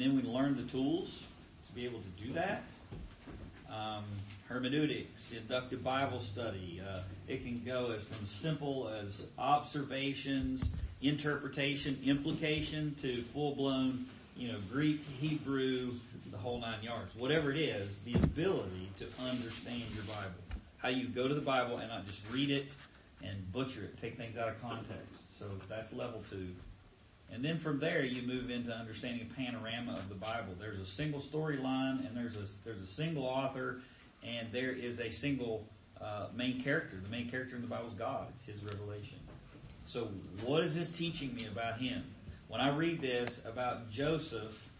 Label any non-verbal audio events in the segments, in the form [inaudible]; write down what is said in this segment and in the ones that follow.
and then we learn the tools to be able to do that. Um, hermeneutics, inductive Bible study. Uh, it can go as from simple as observations, interpretation, implication to full blown, you know, Greek, Hebrew, the whole nine yards. Whatever it is, the ability to understand your Bible. How you go to the Bible and not just read it and butcher it, take things out of context. So that's level two. And then from there, you move into understanding a panorama of the Bible. There's a single storyline, and there's a there's a single author, and there is a single uh, main character. The main character in the Bible is God. It's His revelation. So, what is this teaching me about Him? When I read this about Joseph,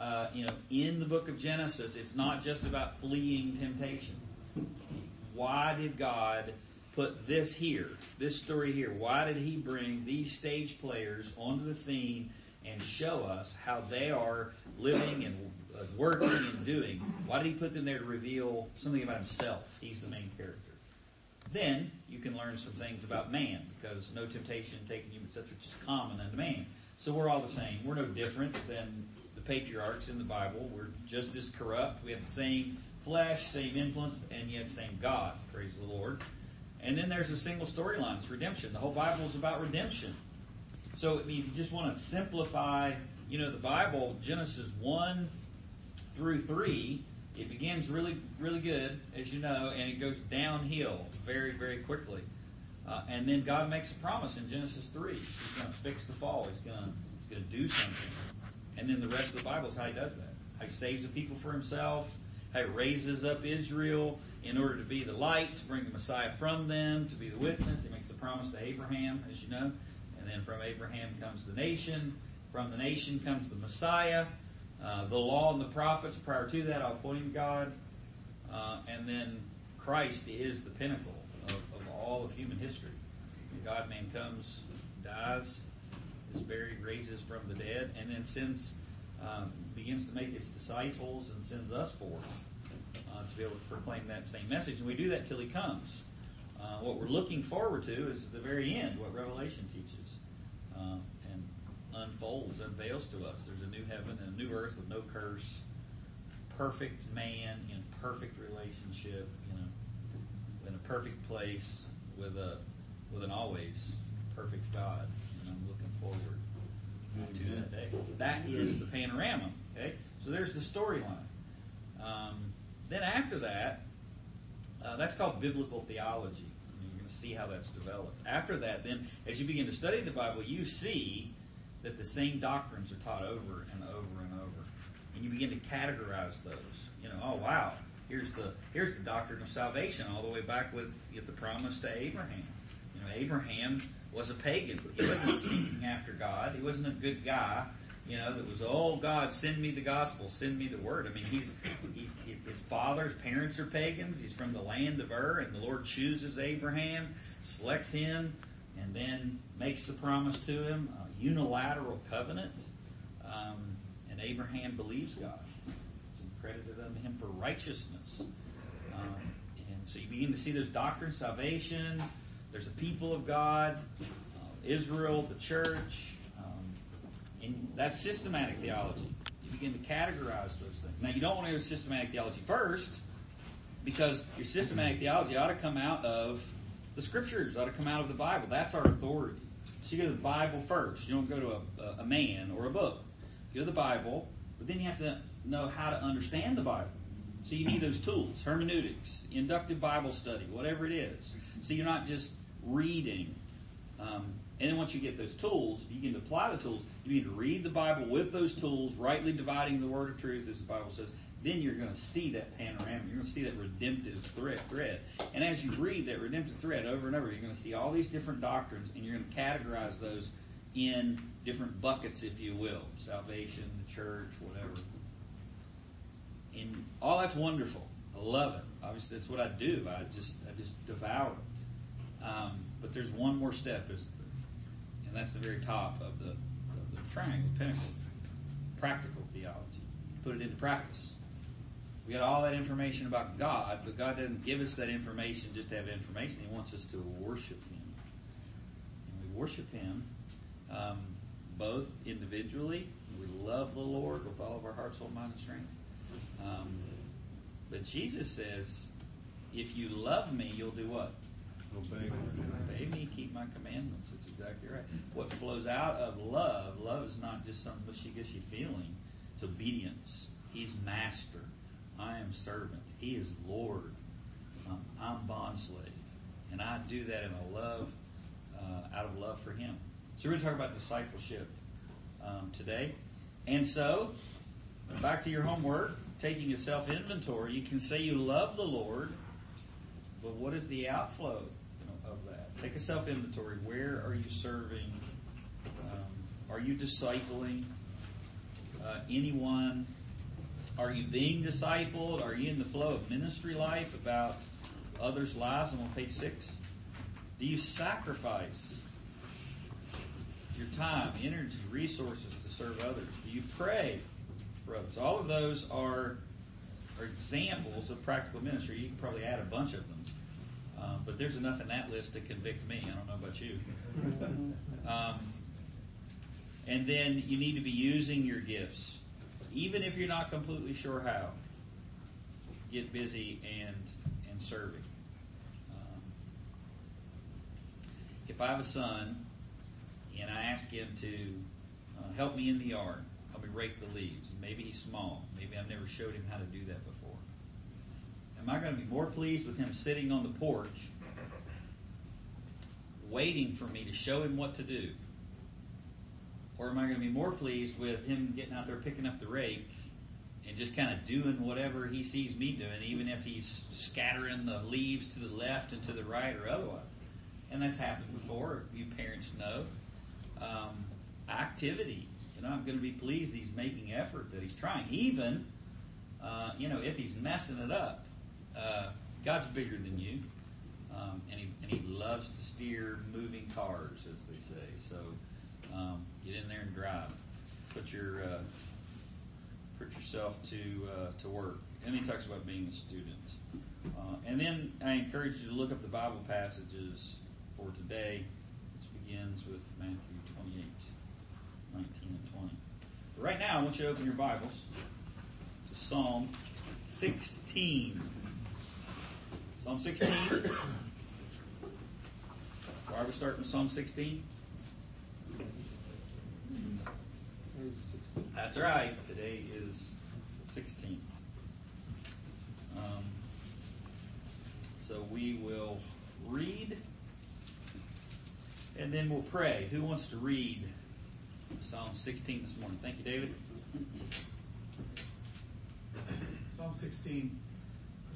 uh, you know, in the book of Genesis, it's not just about fleeing temptation. Why did God put this here, this story here? Why did he bring these stage players onto the scene and show us how they are living and working and doing? Why did he put them there to reveal something about himself? He's the main character. Then you can learn some things about man because no temptation taken you, such which is common unto man. So we're all the same. We're no different than the patriarchs in the Bible. We're just as corrupt. We have the same flesh, same influence, and yet same God. Praise the Lord. And then there's a single storyline. It's redemption. The whole Bible is about redemption. So, I mean, if you just want to simplify, you know, the Bible, Genesis 1 through 3, it begins really, really good, as you know, and it goes downhill very, very quickly. Uh, and then God makes a promise in Genesis 3. He's going to fix the fall. He's going to, he's going to do something. And then the rest of the Bible is how he does that. How he saves the people for himself, he raises up Israel in order to be the light, to bring the Messiah from them, to be the witness. He makes the promise to Abraham, as you know. And then from Abraham comes the nation. From the nation comes the Messiah. Uh, the law and the prophets prior to that all pointing to God. Uh, and then Christ is the pinnacle of, of all of human history. The God man comes, dies, is buried, raises from the dead, and then sends um, begins to make his disciples and sends us forth uh, to be able to proclaim that same message. And we do that till he comes. Uh, what we're looking forward to is the very end, what Revelation teaches um, and unfolds, unveils to us. There's a new heaven and a new earth with no curse, perfect man in perfect relationship, you know, in a perfect place with a with an always perfect God. And I'm looking forward that. That is the panorama. Okay, so there's the storyline. Um, then after that, uh, that's called biblical theology. You're going to see how that's developed. After that, then, as you begin to study the Bible, you see that the same doctrines are taught over and over and over, and you begin to categorize those. You know, oh wow, here's the here's the doctrine of salvation all the way back with, with the promise to Abraham. You know, Abraham was a pagan. He wasn't seeking after God. He wasn't a good guy. You know, that was, oh God, send me the gospel, send me the word. I mean, he's he, his father's parents are pagans. He's from the land of Ur, and the Lord chooses Abraham, selects him, and then makes the promise to him, a unilateral covenant. Um, and Abraham believes God. It's credited unto him for righteousness. Um, and so you begin to see those doctrine, salvation. There's a people of God, uh, Israel, the church. Um, and that's systematic theology. You begin to categorize those things. Now, you don't want to go systematic theology first, because your systematic theology ought to come out of the scriptures, ought to come out of the Bible. That's our authority. So you go to the Bible first. You don't go to a, a man or a book. You go to the Bible, but then you have to know how to understand the Bible. So you need those tools, hermeneutics, inductive Bible study, whatever it is. So you're not just reading. Um, and then once you get those tools, you can apply the tools. You need to read the Bible with those tools, rightly dividing the word of truth, as the Bible says. Then you're going to see that panorama. You're going to see that redemptive thread. thread. And as you read that redemptive thread over and over, you're going to see all these different doctrines, and you're going to categorize those in different buckets, if you will salvation, the church, whatever. And all that's wonderful. I love it. Obviously, that's what I do. I just I just devour it. Um, but there's one more step, is and that's the very top of the, of the triangle, pinnacle. Practical theology. Put it into practice. We got all that information about God, but God doesn't give us that information just to have information. He wants us to worship Him. And we worship Him um, both individually. We love the Lord with all of our heart, soul, mind, and strength. Um, but Jesus says, if you love me, you'll do what? Obey me. Obey me, keep my commandments. That's exactly right. What flows out of love, love is not just some mushy-gushy feeling. It's obedience. He's master. I am servant. He is Lord. Um, I'm bond slave. And I do that in a love, uh, out of love for Him. So we're going to talk about discipleship um, today. And so, back to your homework, taking a self-inventory, you can say you love the Lord, but what is the outflow? Take a self-inventory. Where are you serving? Um, are you discipling uh, anyone? Are you being discipled? Are you in the flow of ministry life about others' lives? I'm on page six. Do you sacrifice your time, energy, resources to serve others? Do you pray for others? All of those are, are examples of practical ministry. You can probably add a bunch of them. Uh, but there's enough in that list to convict me. I don't know about you. [laughs] Um, and then you need to be using your gifts, even if you're not completely sure how. Get busy and and serving. Um, if I have a son and I ask him to uh, help me in the yard, help me rake the leaves. Maybe he's small. Maybe I've never showed him how to do that before. Am I going to be more pleased with him sitting on the porch, waiting for me to show him what to do? Or am I going to be more pleased with him getting out there picking up the rake and just kind of doing whatever he sees me doing, even if he's scattering the leaves to the left and to the right or otherwise? And that's happened before. You parents know. Um, activity. You know, I'm going to be pleased he's making effort, that he's trying. Even, uh, you know, if he's messing it up. Uh, God's bigger than you, um, and, he, and He loves to steer moving cars, as they say. So um, get in there and drive. Put your uh, put yourself to uh, to work. And he talks about being a student. Uh, and then I encourage you to look up the Bible passages for today. This begins with Matthew 28, 19 and 20. But right now, I want you to open your Bibles to Psalm 16. Psalm 16. Why are we starting Psalm 16? That's right. Today is the 16th. Um, so we will read and then we'll pray. Who wants to read Psalm 16 this morning? Thank you, David. Psalm 16.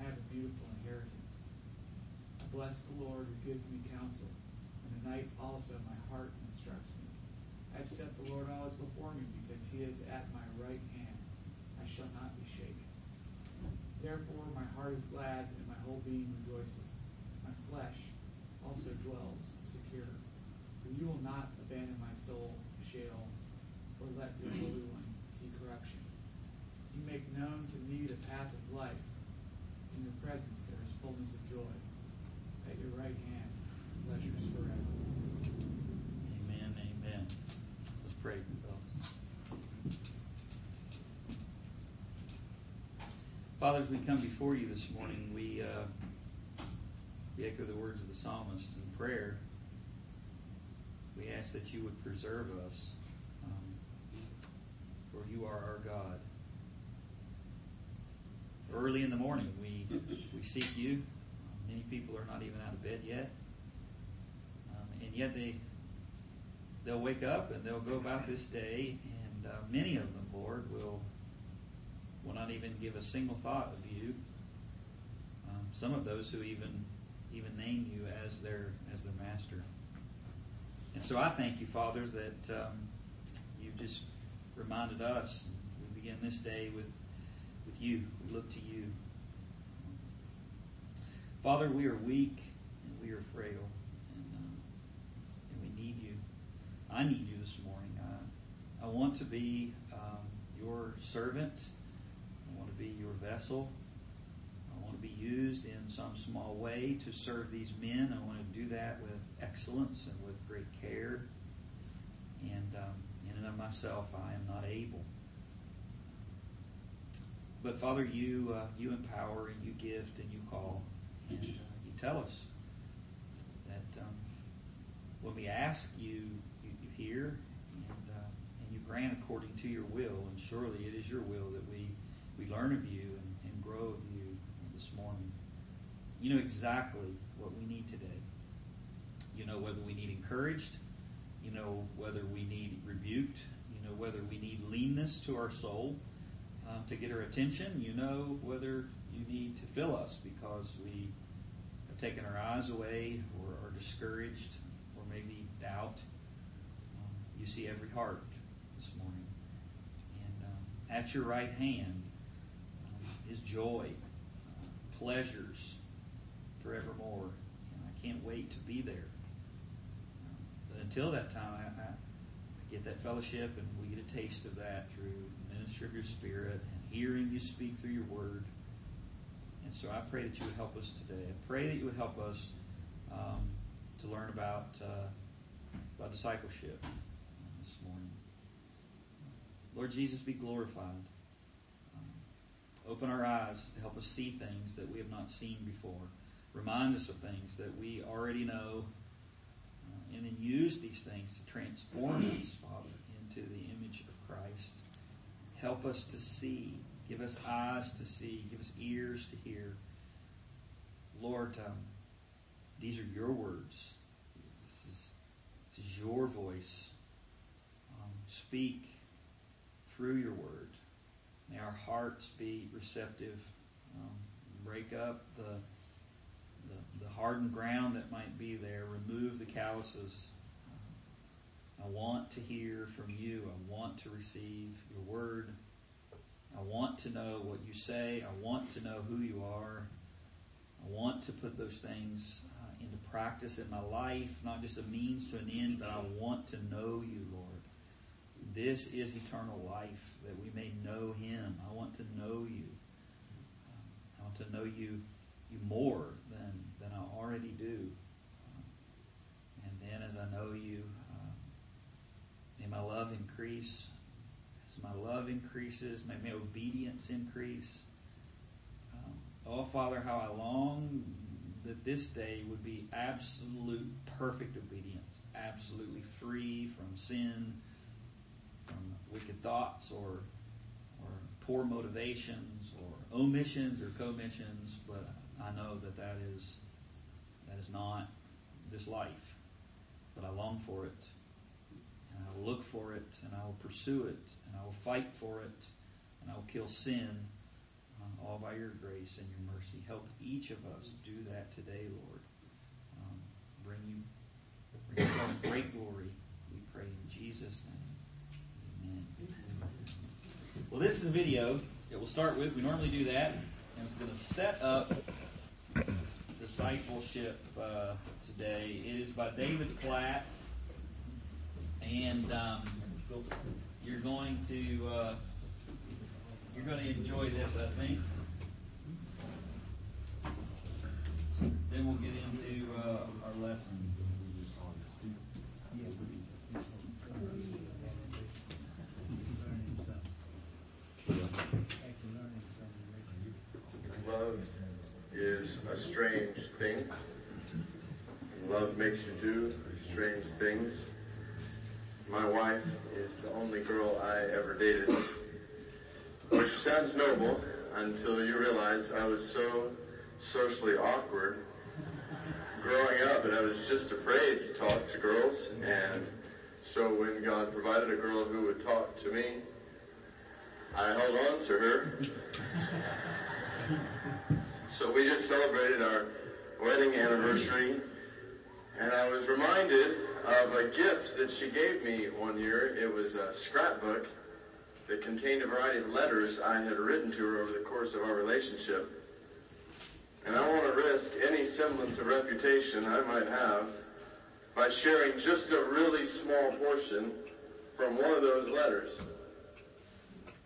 I have a beautiful inheritance. I bless the Lord who gives me counsel. In the night also my heart instructs me. I have set the Lord always before me because he is at my right hand. I shall not be shaken. Therefore my heart is glad and my whole being rejoices. My flesh also dwells secure. For you will not abandon my soul to Sheol or let your Holy One see corruption. You make known to me the path of life. In your presence there is fullness of joy. At your right hand, pleasures forever. Amen, amen. Let's pray, fellas. Father, as we come before you this morning, we, uh, we echo the words of the psalmist in prayer. We ask that you would preserve us, um, for you are our God. Early in the morning, we, we seek you. Many people are not even out of bed yet. Um, and yet they, they'll wake up and they'll go about this day, and uh, many of them, Lord, will will not even give a single thought of you. Um, some of those who even even name you as their as their master. And so I thank you, Father, that um, you've just reminded us. We begin this day with, with you. We look to you. Father, we are weak and we are frail, and, um, and we need you. I need you this morning. I, I want to be um, your servant. I want to be your vessel. I want to be used in some small way to serve these men. I want to do that with excellence and with great care. And um, in and of myself, I am not able. But Father, you uh, you empower and you gift and you call and uh, you tell us that um, when we ask you, you, you hear and uh, and you grant according to your will. And surely it is your will that we we learn of you and, and grow of you this morning. You know exactly what we need today. You know whether we need encouraged. You know whether we need rebuked. You know whether we need leanness to our soul uh, to get her attention. You know whether you need to fill us because we have taken our eyes away or are discouraged or maybe doubt. Um, you see every heart this morning. And um, at your right hand um, is joy, uh, pleasures forevermore. And I can't wait to be there. Um, but until that time, I, I get that fellowship and we get a taste of that through of your spirit and hearing you speak through your word. And so I pray that you would help us today. I pray that you would help us um, to learn about uh, about discipleship this morning. Lord Jesus, be glorified. Um, open our eyes to help us see things that we have not seen before. Remind us of things that we already know, uh, and then use these things to transform us, Father, into the image of Christ. Help us to see. Give us eyes to see. Give us ears to hear. Lord, um, these are your words. This is, this is your voice. Um, speak through your word. May our hearts be receptive. Um, break up the, the, the hardened ground that might be there. Remove the calluses. I want to hear from you. I want to receive your word. I want to know what you say. I want to know who you are. I want to put those things uh, into practice in my life, not just a means to an end, but I want to know you, Lord. This is eternal life, that we may know him. I want to know you. Um, I want to know you, you more than, than I already do. Um, and then as I know you, may my love increase. As my love increases, may my obedience increase. Um, oh, Father, how I long that this day would be absolute perfect obedience, absolutely free from sin, from wicked thoughts or or poor motivations or omissions or commissions, but I know that that is that is not this life. But I long for it, will look for it, and I will pursue it, and I will fight for it, and I will kill sin, um, all by your grace and your mercy. Help each of us do that today, Lord. Um, bring you bring yourself great glory. We pray in Jesus' name. Amen. Well, this is a video that we'll start with. We normally do that, and it's going to set up discipleship uh, today. It is by David Platt, and um, you're going to uh, you're going to enjoy this, I think. Then we'll get into uh, our lesson. Love is a strange thing. Love makes you do strange things. My wife is the only girl I ever dated, which sounds noble until you realize I was so socially awkward growing up and I was just afraid to talk to girls. And so when God provided a girl who would talk to me, I held on to her. So we just celebrated our wedding anniversary, and I was reminded of a gift that she gave me one year. It was a scrapbook that contained a variety of letters I had written to her over the course of our relationship. And I want to risk any semblance of reputation I might have by sharing just a really small portion from one of those letters.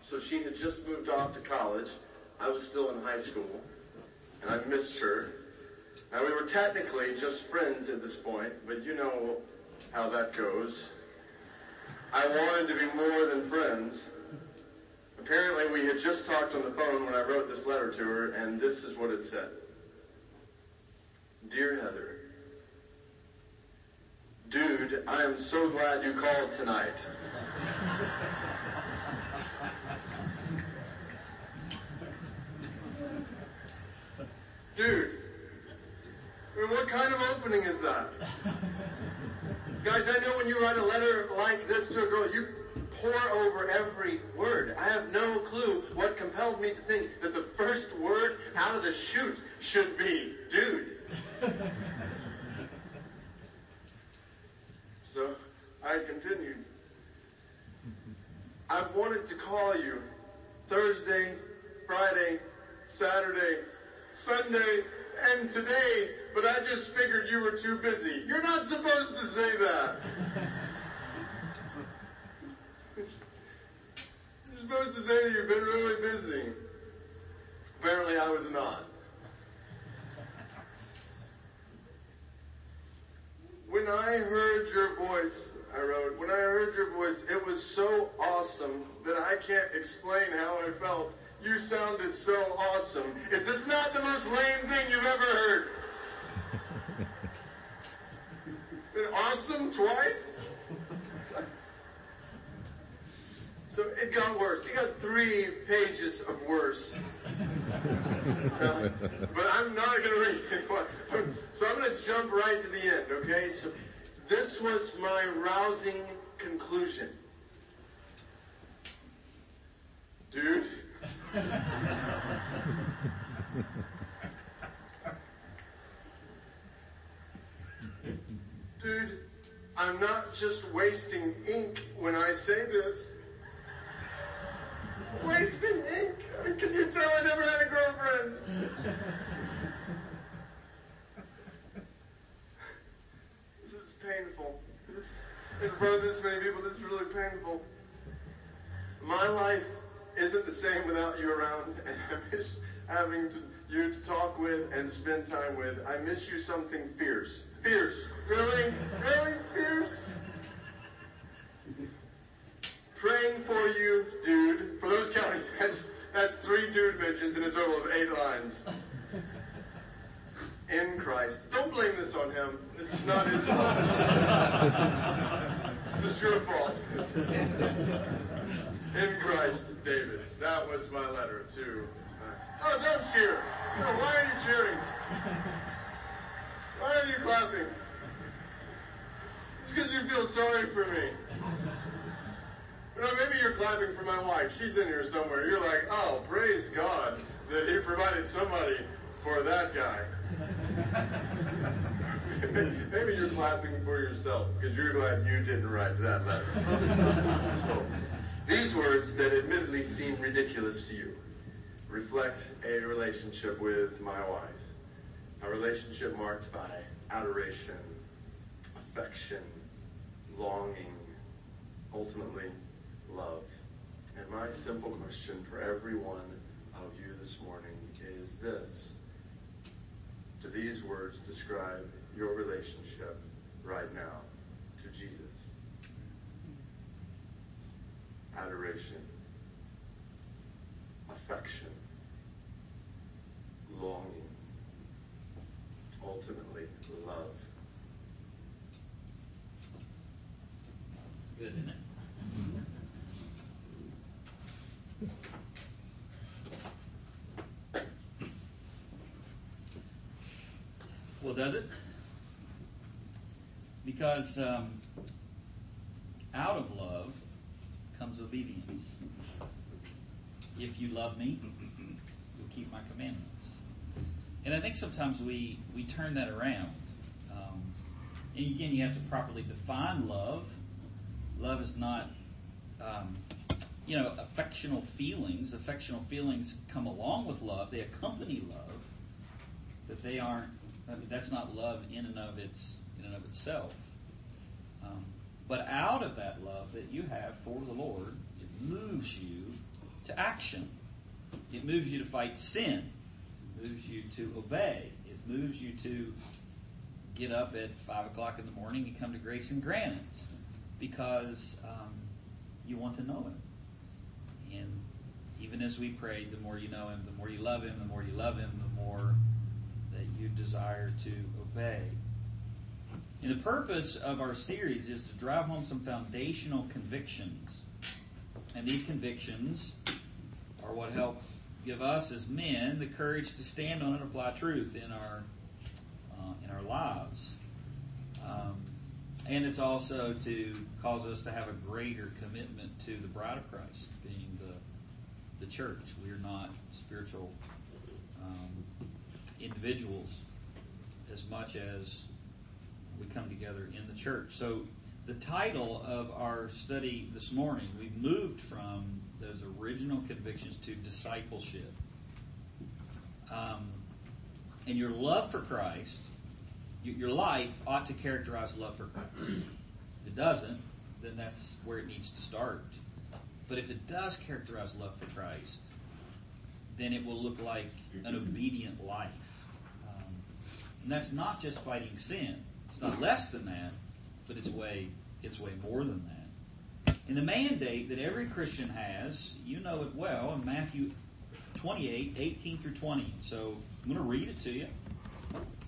So she had just moved off to college. I was still in high school, and I missed her. Now, we were technically just friends at this point, but you know how that goes. I wanted to be more than friends. Apparently, we had just talked on the phone when I wrote this letter to her, and this is what it said Dear Heather, Dude, I am so glad you called tonight. [laughs] Dude, I mean, what kind of opening is that? Guys, I know when you write a letter like this to a girl, you pour over every word. I have no clue what compelled me to think that the first word out of the chute should be, dude. [laughs] so I continued. I've wanted to call you Thursday, Friday, Saturday, Sunday, and today, but I just figured you were too busy. You're not supposed to say that. [laughs] You're supposed to say that you've been really busy. Apparently, I was not. When I heard your voice, I wrote, when I heard your voice, it was so awesome that I can't explain how I felt. You sounded so awesome. Is this not the most lame thing you've ever heard? Been awesome twice? So it got worse. It got three pages of worse. Uh, but I'm not going to read. So I'm going to jump right to the end, okay? So this was my rousing conclusion. Dude. Dude, I'm not just wasting ink when I say this. Wasting ink? I mean, can you tell I never had a girlfriend? this is painful. In front of this many people, this is really painful. My life isn't the same without you around, [laughs] and I miss having to, you to talk with and spend time with. I miss you something fierce. Fierce. Really? Really fierce? Praying for you, dude. For those counting, that's, that's three dude mentions in a total of eight lines. In Christ. Don't blame this on him. This is not his fault. this is your fault. In Christ, David. That was my letter to. Uh, oh, don't cheer. Why are you cheering? Why are you clapping? Because you feel sorry for me. Maybe you're clapping for my wife. She's in here somewhere. You're like, oh, praise God that he provided somebody for that guy. [laughs] maybe you're clapping for yourself because you're glad you didn't write that letter. so, these words that admittedly seem ridiculous to you reflect a relationship with my wife. A relationship marked by adoration, affection, longing, ultimately love. And my simple question for every one of you this morning is this. Do these words describe your relationship right now to Jesus? Adoration, affection, longing, ultimately love. It's good, isn't it? Well, does it? Because um, out of love comes obedience. If you love me, you'll keep my commandments. And I think sometimes we, we turn that around. Um, And again, you have to properly define love. Love is not, um, you know, affectional feelings. Affectional feelings come along with love. They accompany love, but they aren't. I mean, that's not love in and of its in and of itself. Um, but out of that love that you have for the Lord, it moves you to action. It moves you to fight sin. It moves you to obey. It moves you to get up at five o'clock in the morning and come to Grace and Granite because um, you want to know Him. And even as we prayed, the more you know Him, the more you love Him, the more you love Him, the more that you desire to obey. And the purpose of our series is to drive home some foundational convictions. And these convictions are what help give us as men the courage to stand on and apply truth in our uh, in our lives. Um, and it's also to cause us to have a greater commitment to the bride of Christ, being the the church. We are not spiritual um, individuals as much as we come together in the church. So the title of our study this morning, we moved from those original convictions to discipleship. Um, and your love for Christ, your life ought to characterize love for Christ. If it doesn't, then that's where it needs to start. But if it does characterize love for Christ, then it will look like an obedient life. Um, and that's not just fighting sin. It's not less than that, but it's way it's way more than that. And the mandate that every Christian has, you know it well, in Matthew 28, 18 through 20. So I'm going to read it to you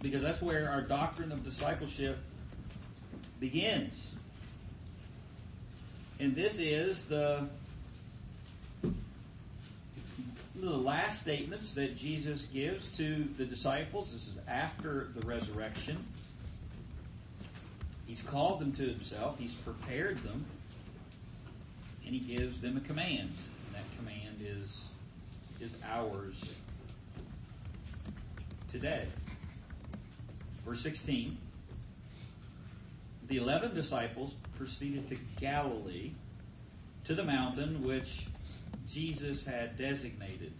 because that's where our doctrine of discipleship begins. And this is the the last statements that Jesus gives to the disciples. This is after the resurrection. He's called them to himself. He's prepared them. And he gives them a command. And that command is, is ours today. Verse 16. The eleven disciples proceeded to Galilee, to the mountain which Jesus had designated.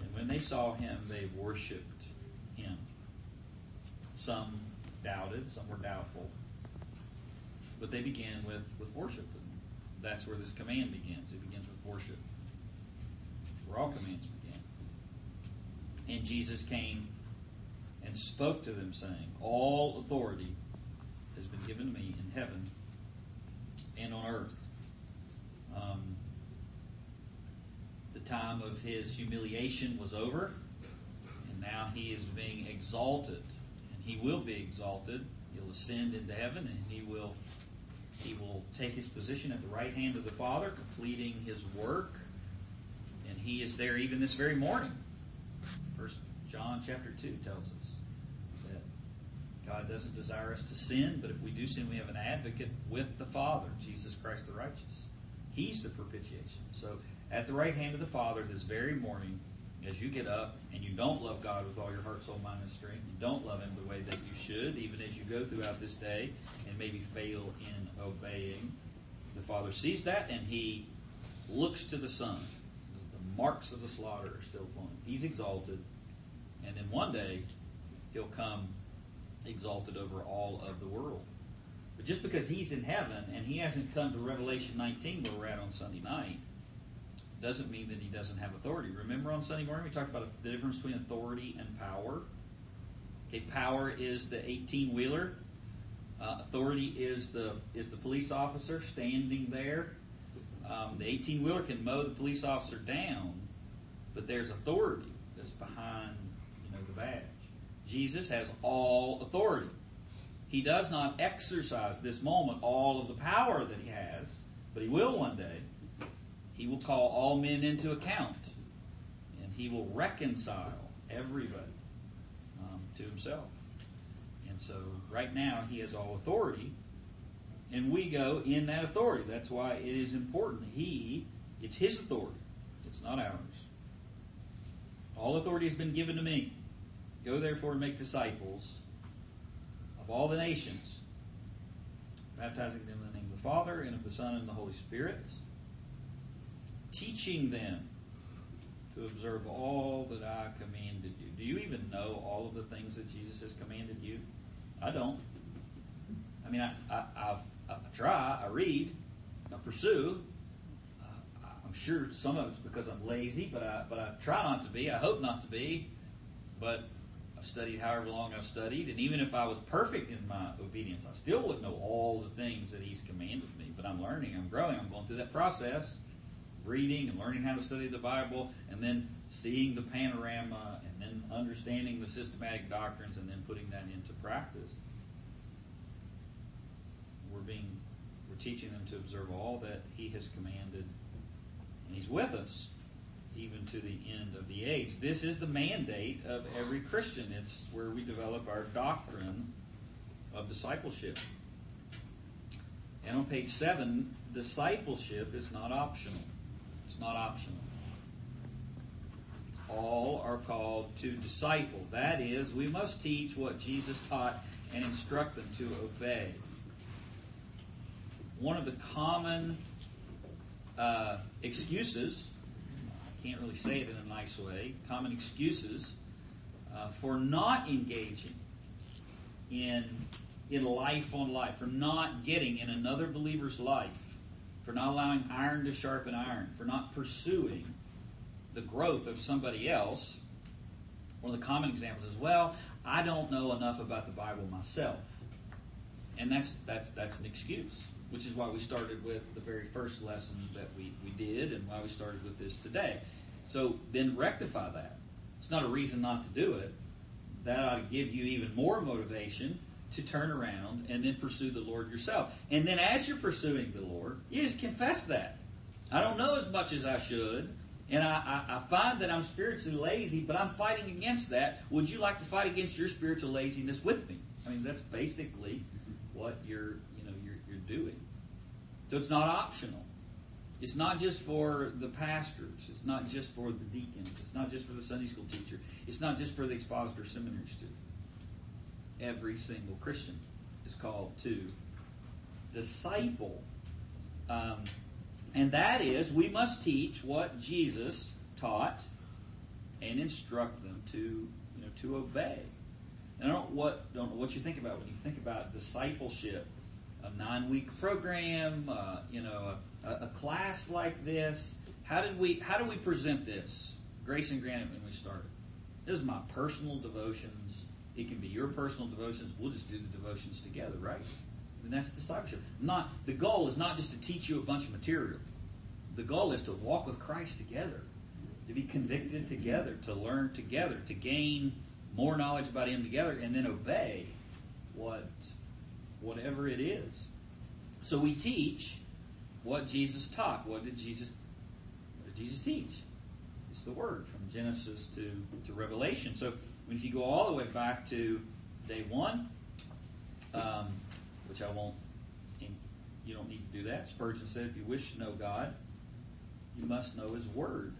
And when they saw him, they worshiped him. Some doubted, some were doubtful. But they began with, with worship. And that's where this command begins. It begins with worship. Where all commands begin. And Jesus came and spoke to them, saying, All authority has been given to me in heaven and on earth. Um, the time of his humiliation was over, and now he is being exalted and he will be exalted. He'll ascend into heaven, and he will he will take his position at the right hand of the Father, completing his work. And he is there even this very morning. First John chapter two tells us God doesn't desire us to sin, but if we do sin, we have an advocate with the Father, Jesus Christ the righteous. He's the propitiation. So at the right hand of the Father this very morning, as you get up and you don't love God with all your heart, soul, mind, and strength, you don't love Him the way that you should, even as you go throughout this day and maybe fail in obeying, the Father sees that and He looks to the Son. The marks of the slaughter are still flowing. He's exalted, and then one day He'll come exalted over all of the world. But just because He's in heaven and He hasn't come to Revelation 19 where we're at on Sunday night, doesn't mean that he doesn't have authority. Remember on Sunday morning we talked about the difference between authority and power. Okay, power is the 18 wheeler. Uh, authority is the is the police officer standing there. Um, the 18 wheeler can mow the police officer down, but there's authority that's behind you know the badge. Jesus has all authority. He does not exercise this moment all of the power that he has, but he will one day. He will call all men into account, and he will reconcile everybody um, to himself. And so, right now, he has all authority, and we go in that authority. That's why it is important. He, it's his authority, it's not ours. All authority has been given to me. Go therefore and make disciples of all the nations, baptizing them in the name of the Father and of the Son and the Holy Spirit, teaching them to observe all that I commanded you. Do you even know all of the things that Jesus has commanded you? I don't. I mean, I, I, I've, I try, I read, I pursue. Uh, I'm sure some of it's because I'm lazy, but I, but I try not to be. I hope not to be. But I've studied however long I've studied, and even if I was perfect in my obedience, I still wouldn't know all the things that He's commanded me. But I'm learning, I'm growing, I'm going through that process reading and learning how to study the Bible, and then seeing the panorama, and then understanding the systematic doctrines, and then putting that into practice. We're being, we're teaching them to observe all that He has commanded, and He's with us even to the end of the age. This is the mandate of every Christian. It's where we develop our doctrine of discipleship. And on page seven, discipleship is not optional. It's not optional. All are called to disciple. That is, we must teach what Jesus taught and instruct them to obey. One of the common uh, excuses, can't really say it in a nice way, common excuses uh, for not engaging in, in life on life, for not getting in another believer's life, for not allowing iron to sharpen iron, for not pursuing the growth of somebody else. One of the common examples is, well, I don't know enough about the Bible myself. And that's that's that's an excuse, which is why we started with the very first lesson that we, we did and why we started with this today. So then rectify that. It's not a reason not to do it. That ought to give you even more motivation to turn around and then pursue the Lord yourself. And then as you're pursuing the Lord, you just confess that. I don't know as much as I should, and I, I, I, find that I'm spiritually lazy, but I'm fighting against that. Would you like to fight against your spiritual laziness with me? I mean, that's basically what you're, you're doing. So it's not optional. It's not just for the pastors. It's not just for the deacons. It's not just for the Sunday school teacher. It's not just for the expositor seminary student every single Christian is called to disciple. Um, and that is, we must teach what Jesus taught and instruct them to, you know, to obey. And I don't what don't know what you think about when you think about discipleship, a nine-week program, uh, you know, a, a, class like this. How did we how do we present this? Grace and Granite when we started. This is my personal devotions it can be your personal devotions. We'll just do the devotions together, right? And that's discipleship. Not the goal is not just to teach you a bunch of material. The goal is to walk with Christ together, to be convicted together, to learn together, to gain more knowledge about Him together, and then obey what whatever it is. So we teach what Jesus taught. What did Jesus what did Jesus teach? It's the word from Genesis to, to Revelation. So if you go all the way back to day one, um, which I won't, you don't need to do that. Spurgeon said, if you wish to know God, you must know His Word.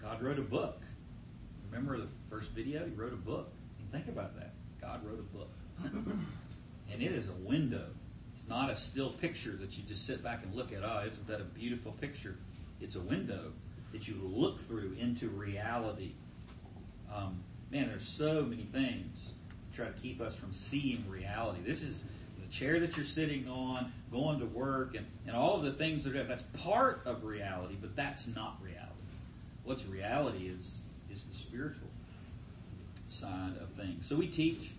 God wrote a book. Remember the first video? He wrote a book. think about that. God wrote a book. [laughs] and it is a window. It's not a still picture that you just sit back and look at. Oh, isn't that a beautiful picture? It's a window that you look through into reality. Um, man, there's so many things to try to keep us from seeing reality. This is the chair that you're sitting on, going to work, and, and all of the things that are, that's part of reality, but that's not reality. What's reality is is the spiritual side of things. So we teach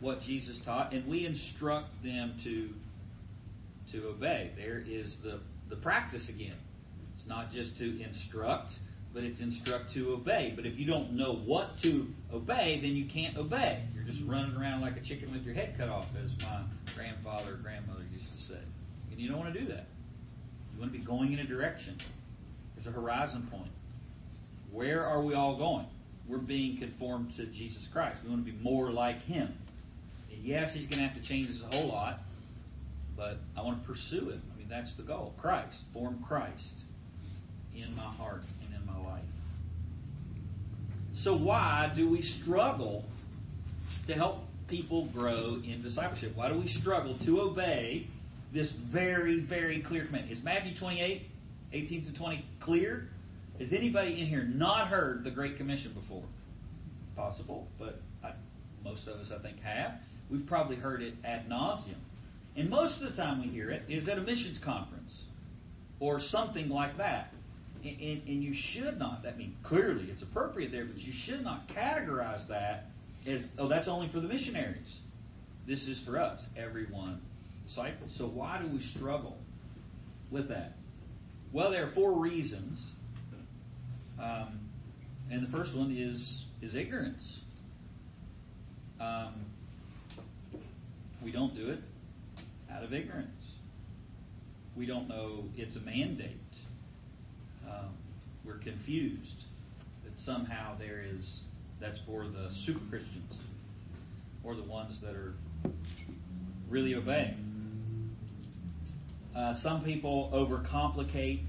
what Jesus taught, and we instruct them to to obey. There is the the practice again. It's not just to instruct, but it's instruct to obey. But if you don't know what to obey, then you can't obey. You're just running around like a chicken with your head cut off, as my grandfather or grandmother used to say. And you don't want to do that. You want to be going in a direction. There's a horizon point. Where are we all going? We're being conformed to Jesus Christ. We want to be more like Him. Yes, He's going to have to change a whole lot, but I want to pursue Him. I mean, that's the goal. Christ, form Christ in my heart and in my life. So, why do we struggle to help people grow in discipleship? Why do we struggle to obey this very, very clear command? Is Matthew 28, 18 to 20 clear? Has anybody in here not heard the Great Commission before? Possible, but I, most of us, I think, have. We've probably heard it ad nauseum. And most of the time we hear it is at a missions conference or something like that. And, and, and you should not, I mean, clearly it's appropriate there, but you should not categorize that as, oh, that's only for the missionaries. This is for us, everyone disciples. So why do we struggle with that? Well, there are four reasons. Um, and the first one is, is ignorance. Um, we don't do it out of ignorance. We don't know it's a mandate. Um, we're confused that somehow there is that's for the super Christians or the ones that are really obeying. Uh, some people overcomplicate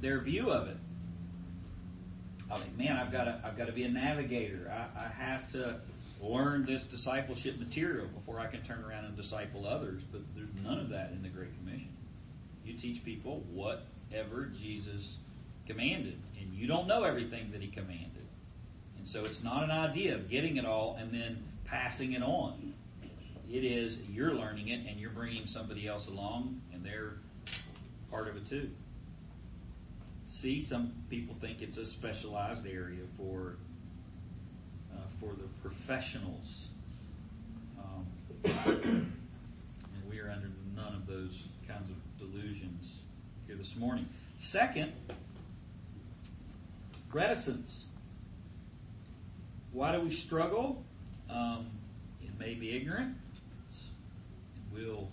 their view of it. I mean, man, I've got to, I've got to be a navigator. I, I have to learn this discipleship material before I can turn around and disciple others. But there's none of that in the Great Commission. You teach people whatever Jesus commanded, and you don't know everything that He commanded. And so it's not an idea of getting it all and then passing it on. It is you're learning it and you're bringing somebody else along, and they're part of it too. See, some people think it's a specialized area for for the professionals, um, and we are under none of those kinds of delusions here this morning. Second, reticence. Why do we struggle? Um, it may be ignorant. We'll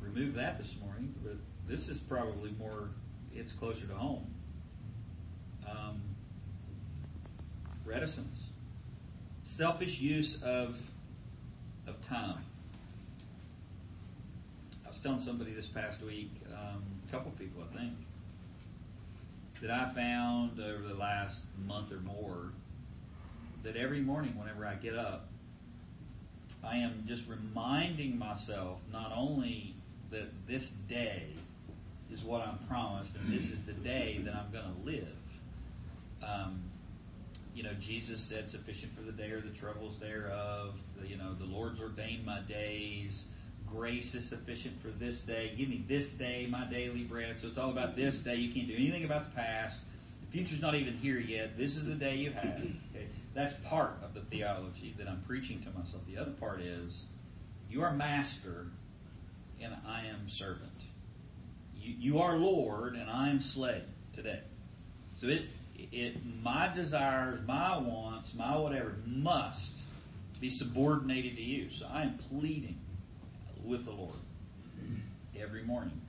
remove that this morning, but this is probably more, it's closer to home. Um, reticence. Selfish use of, of time. I was telling somebody this past week, um, a couple people I think, that I found over the last month or more that every morning whenever I get up, I am just reminding myself not only that this day is what I'm promised and this is the day that I'm going to live. Um, you know, Jesus said, sufficient for the day are the troubles thereof. You know, the Lord's ordained my days. Grace is sufficient for this day. Give me this day my daily bread. So it's all about this day. You can't do anything about the past. The future's not even here yet. This is the day you have. Okay? That's part of the theology that I'm preaching to myself. The other part is, you are master and I am servant. You, you are Lord and I am slave today. So it, it, my desires, my wants, my whatever must be subordinated to you. So I am pleading with the Lord every morning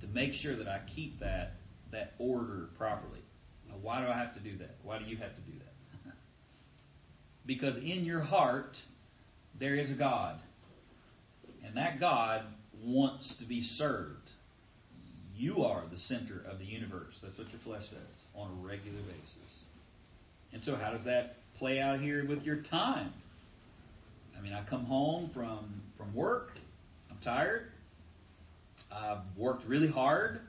to make sure that I keep that, that order properly. Now, why do I have to do that? Why do you have to do that? [laughs] because in your heart, there is a God. And that God wants to be served. You are the center of the universe. That's what your flesh says on a regular basis. And so, how does that play out here with your time? I mean, I come home from from work. I'm tired. I've worked really hard.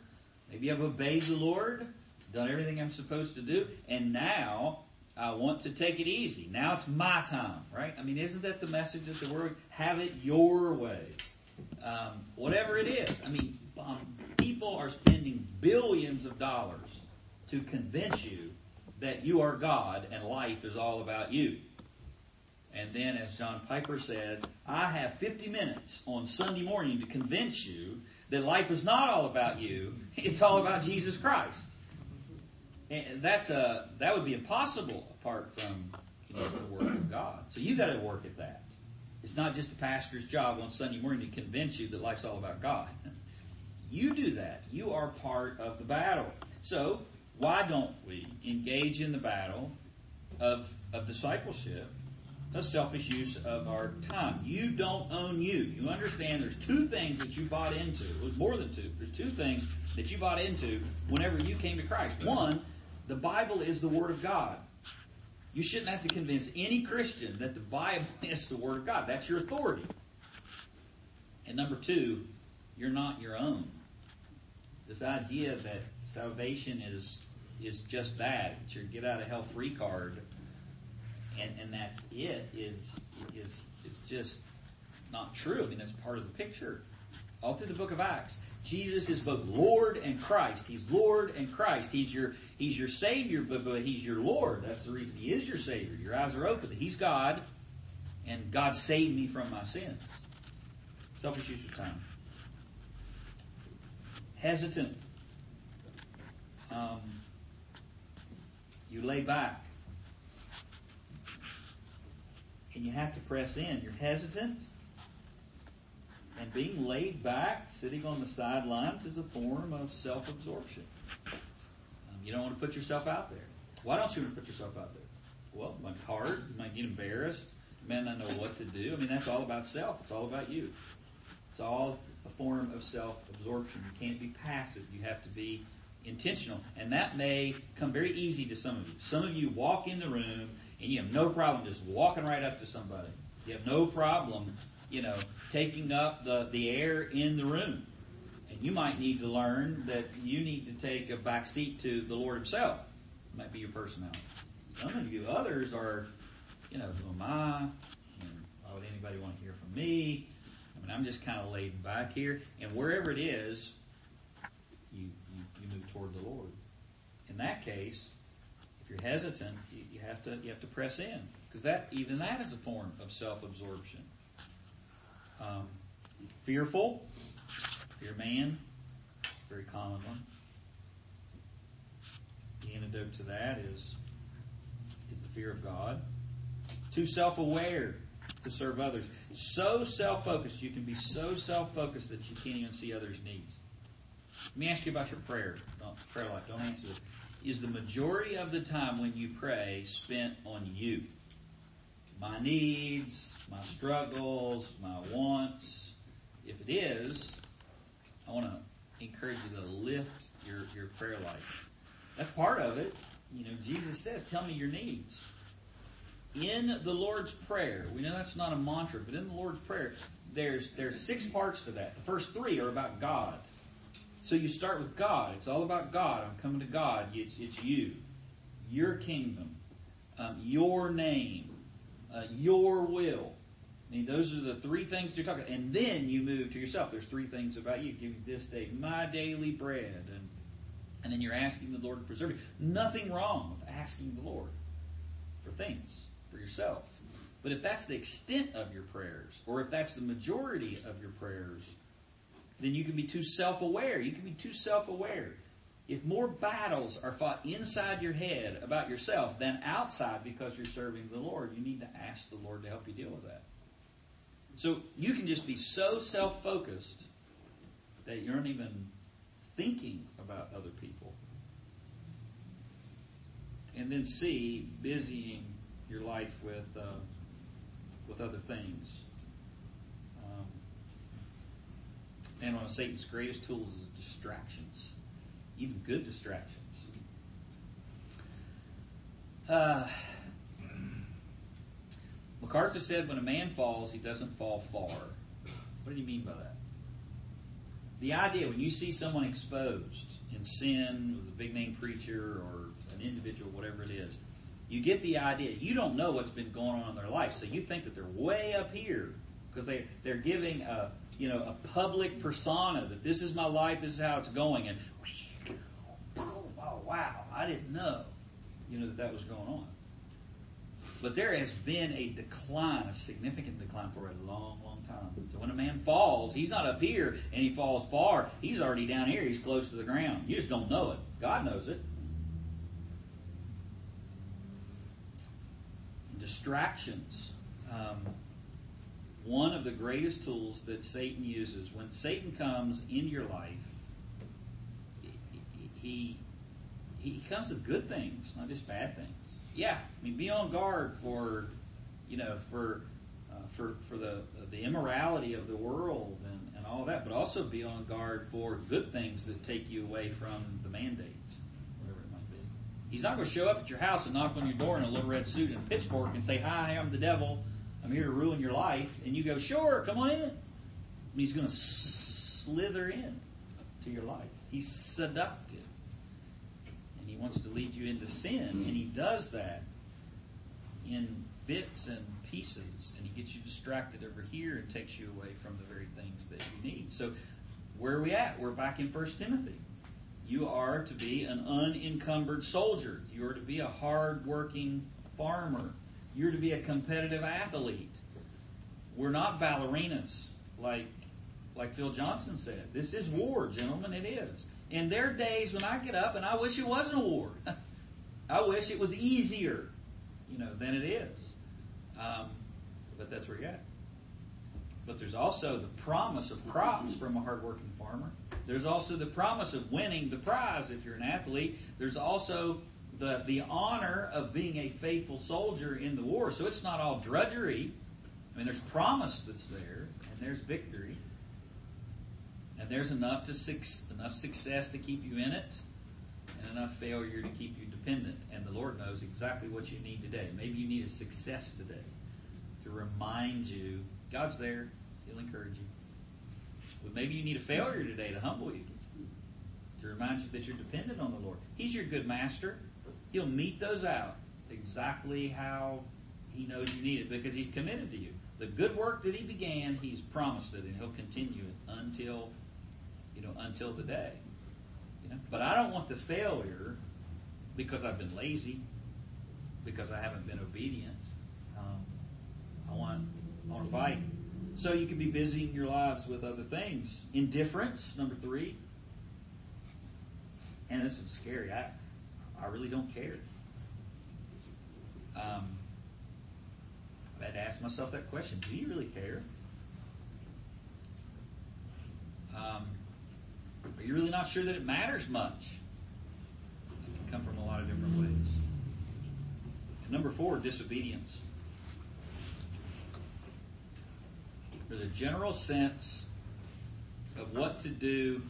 Maybe I've obeyed the Lord, done everything I'm supposed to do, and now I want to take it easy. Now it's my time, right? I mean, isn't that the message that the word have it your way? Um, whatever it is. I mean, um, people are spending billions of dollars to convince you that you are God and life is all about you. And then, as John Piper said, I have 50 minutes on Sunday morning to convince you that life is not all about you, it's all about Jesus Christ. And that's a, that would be impossible apart from you know, the work of God. So you've got to work at that. It's not just the pastor's job on Sunday morning to convince you that life's all about God. [laughs] You do that. You are part of the battle. So why don't we engage in the battle of, of discipleship, a selfish use of our time? You don't own you. You understand there's two things that you bought into. It was more than two. There's two things that you bought into whenever you came to Christ. One, the Bible is the Word of God. You shouldn't have to convince any Christian that the Bible [laughs] is the Word of God. That's your authority. And number two, you're not your own. This idea that salvation is is just that. It's your get out of hell free card and, and that's it is is is just not true. I mean that's part of the picture. All through the book of Acts. Jesus is both Lord and Christ. He's Lord and Christ. He's your He's your Savior, but, but He's your Lord. That's the reason He is your Savior. Your eyes are open. He's God, and God saved me from my sins. Selfish use of time. Hesitant. Um, you lay back. And you have to press in. You're hesitant. And being laid back, sitting on the sidelines, is a form of self absorption. Um, you don't want to put yourself out there. Why don't you want to put yourself out there? Well, hard. You might get embarrassed. Might not know what to do. I mean, that's all about self. It's all about you. It's all a form of self absorption. You can't be passive. You have to be intentional. And that may come very easy to some of you. Some of you walk in the room and you have no problem just walking right up to somebody. You have no problem, you know, taking up the, the air in the room. And you might need to learn that you need to take a back seat to the Lord Himself. It might be your personality. Some of you others are, you know, who am I? And why would anybody want to hear from me? I mean, I'm just kind of laid back here. And wherever it is, you, you, you move toward the Lord. In that case, if you're hesitant, you, you have to you have to press in because that even that is a form of self-absorption. Um, fearful, fear man, it's a very common one. The antidote to that is is the fear of God. Too self-aware to serve others. So self-focused, you can be so self-focused that you can't even see others' needs. Let me ask you about your prayer. Prayer life. Don't answer this. Is the majority of the time when you pray spent on you? My needs, my struggles, my wants. If it is, I want to encourage you to lift your, your prayer life. That's part of it. You know, Jesus says, tell me your needs. In the Lord's Prayer, we know that's not a mantra, but in the Lord's Prayer, there's, there's six parts to that. The first three are about God. So you start with God. It's all about God. I'm coming to God. It's, it's you, your kingdom, um, your name, uh, your will. I mean, those are the three things you're talking. And then you move to yourself. There's three things about you. Give me this day my daily bread, and and then you're asking the Lord to preserve you. Nothing wrong with asking the Lord for things for yourself. But if that's the extent of your prayers, or if that's the majority of your prayers, then you can be too self-aware. You can be too self-aware. If more battles are fought inside your head about yourself than outside because you're serving the Lord, you need to ask the Lord to help you deal with that. So you can just be so self-focused that you're not even thinking about other people. And then C, busying your life with uh, with other things. Um, and one of Satan's greatest tools is distractions, even good distractions. Uh, MacArthur said, "When a man falls, he doesn't fall far." What did he mean by that? The idea when you see someone exposed in sin with a big name preacher or an individual, whatever it is, you get the idea. You don't know what's been going on in their life, so you think that they're way up here because they they're giving a you know a public persona that this is my life, this is how it's going, and oh wow, I didn't know you know that that was going on. But there has been a decline, a significant decline for a long, long time. So when a man falls, he's not up here and he falls far. He's already down here. He's close to the ground. You just don't know it. God knows it. Distractions. Um, one of the greatest tools that Satan uses when Satan comes in your life, he he comes with good things, not just bad things. Yeah, I mean, be on guard for, you know, for uh, for for the the immorality of the world and, and all that, but also be on guard for good things that take you away from the mandate, whatever it might be. He's not going to show up at your house and knock on your door in a little red suit and pitchfork and say, Hi, I'm the devil. I'm here to ruin your life. And you go, Sure, come on in. And he's going to slither in to your life. He's seductive. And he wants to lead you into sin. Hmm. And he does that in bits and pieces. And he gets you distracted over here and takes you away from the very things that you need. So, where are we at? We're back in 1 Timothy. You are to be an unencumbered soldier. You are to be a hard-working farmer. You're to be a competitive athlete. We're not ballerinas like like Phil Johnson said. This is war, gentlemen. It is. There are days when I get up and I wish it wasn't a war. [laughs] I wish it was easier, you know, than it is. Um, but that's where you're at. But there's also the promise of crops from a hardworking farmer. There's also the promise of winning the prize if you're an athlete. There's also the, the honor of being a faithful soldier in the war. So it's not all drudgery. I mean, there's promise that's there, and there's victory. And there's enough to enough success to keep you in it, and enough failure to keep you dependent. And the Lord knows exactly what you need today. Maybe you need a success today to remind you God's there. He'll encourage you. But maybe you need a failure today to humble you, to remind you that you're dependent on the Lord. He's your good master. He'll mete those out exactly how He knows you need it because He's committed to you. The good work that He began, He's promised it, and He'll continue it until, you know, until the day. You know? But I don't want the failure because I've been lazy, because I haven't been obedient. Um, I want, I want to fight. So you can be busy in your lives with other things. Indifference, number three. And this is scary. I, I really don't care. Um, I had to ask myself that question. Do you really care? Um, are you really not sure that it matters much? It can come from a lot of different ways. And number four, disobedience. There's a general sense of what to do,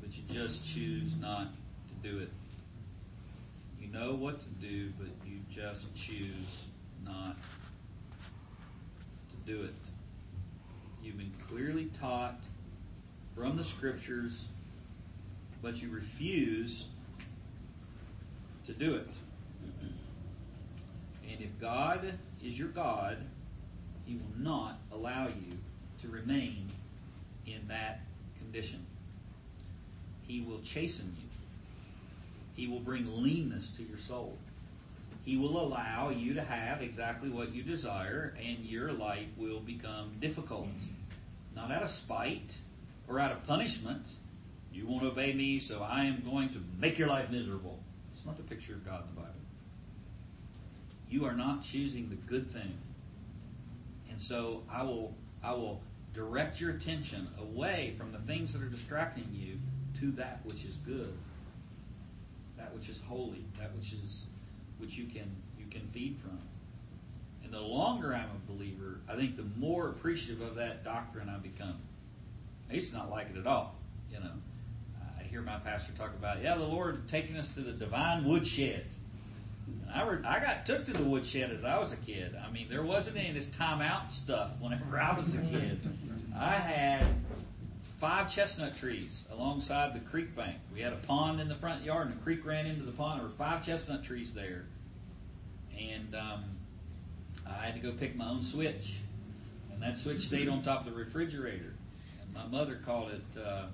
but you just choose not to do it. Know what to do, but you just choose not to do it. You've been clearly taught from the scriptures, but you refuse to do it. And if God is your God, he will not allow you to remain in that condition. He will chasten you. He will bring leanness to your soul. He will allow you to have exactly what you desire, and your life will become difficult. Not out of spite or out of punishment. You won't obey me, so I am going to make your life miserable. It's not the picture of God in the Bible. You are not choosing the good thing. And so I will I will direct your attention away from the things that are distracting you to that which is good. That which is holy, that which is which you can you can feed from. And the longer I'm a believer, I think the more appreciative of that doctrine I become. I used to not like it at all, you know. I hear my pastor talk about, yeah, the Lord taking us to the divine woodshed. I, re- I got took to the woodshed as I was a kid. I mean, there wasn't any of this timeout stuff whenever I was a kid. I had five chestnut trees alongside the creek bank. We had a pond in the front yard, and a creek ran into the pond. There were five chestnut trees there, and um, I had to go pick my own switch, and that switch stayed on top of the refrigerator. And my mother called it, uh,